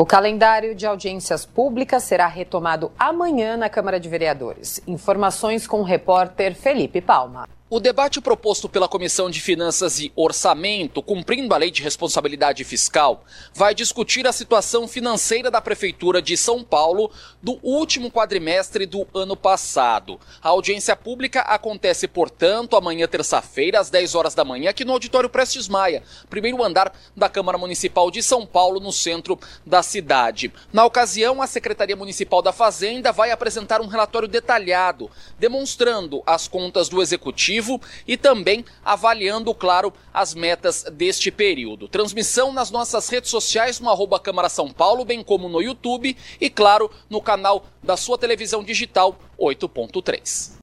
O calendário de audiências públicas será retomado amanhã na Câmara de Vereadores. Informações com o repórter Felipe Palma. O debate proposto pela Comissão de Finanças e Orçamento, cumprindo a Lei de Responsabilidade Fiscal, vai discutir a situação financeira da Prefeitura de São Paulo do último quadrimestre do ano passado. A audiência pública acontece, portanto, amanhã, terça-feira, às 10 horas da manhã, aqui no Auditório Prestes Maia, primeiro andar da Câmara Municipal de São Paulo, no centro da cidade. Na ocasião, a Secretaria Municipal da Fazenda vai apresentar um relatório detalhado, demonstrando as contas do Executivo e também avaliando, claro, as metas deste período. Transmissão nas nossas redes sociais no arroba Câmara São Paulo, bem como no YouTube e, claro, no canal da sua televisão digital 8.3.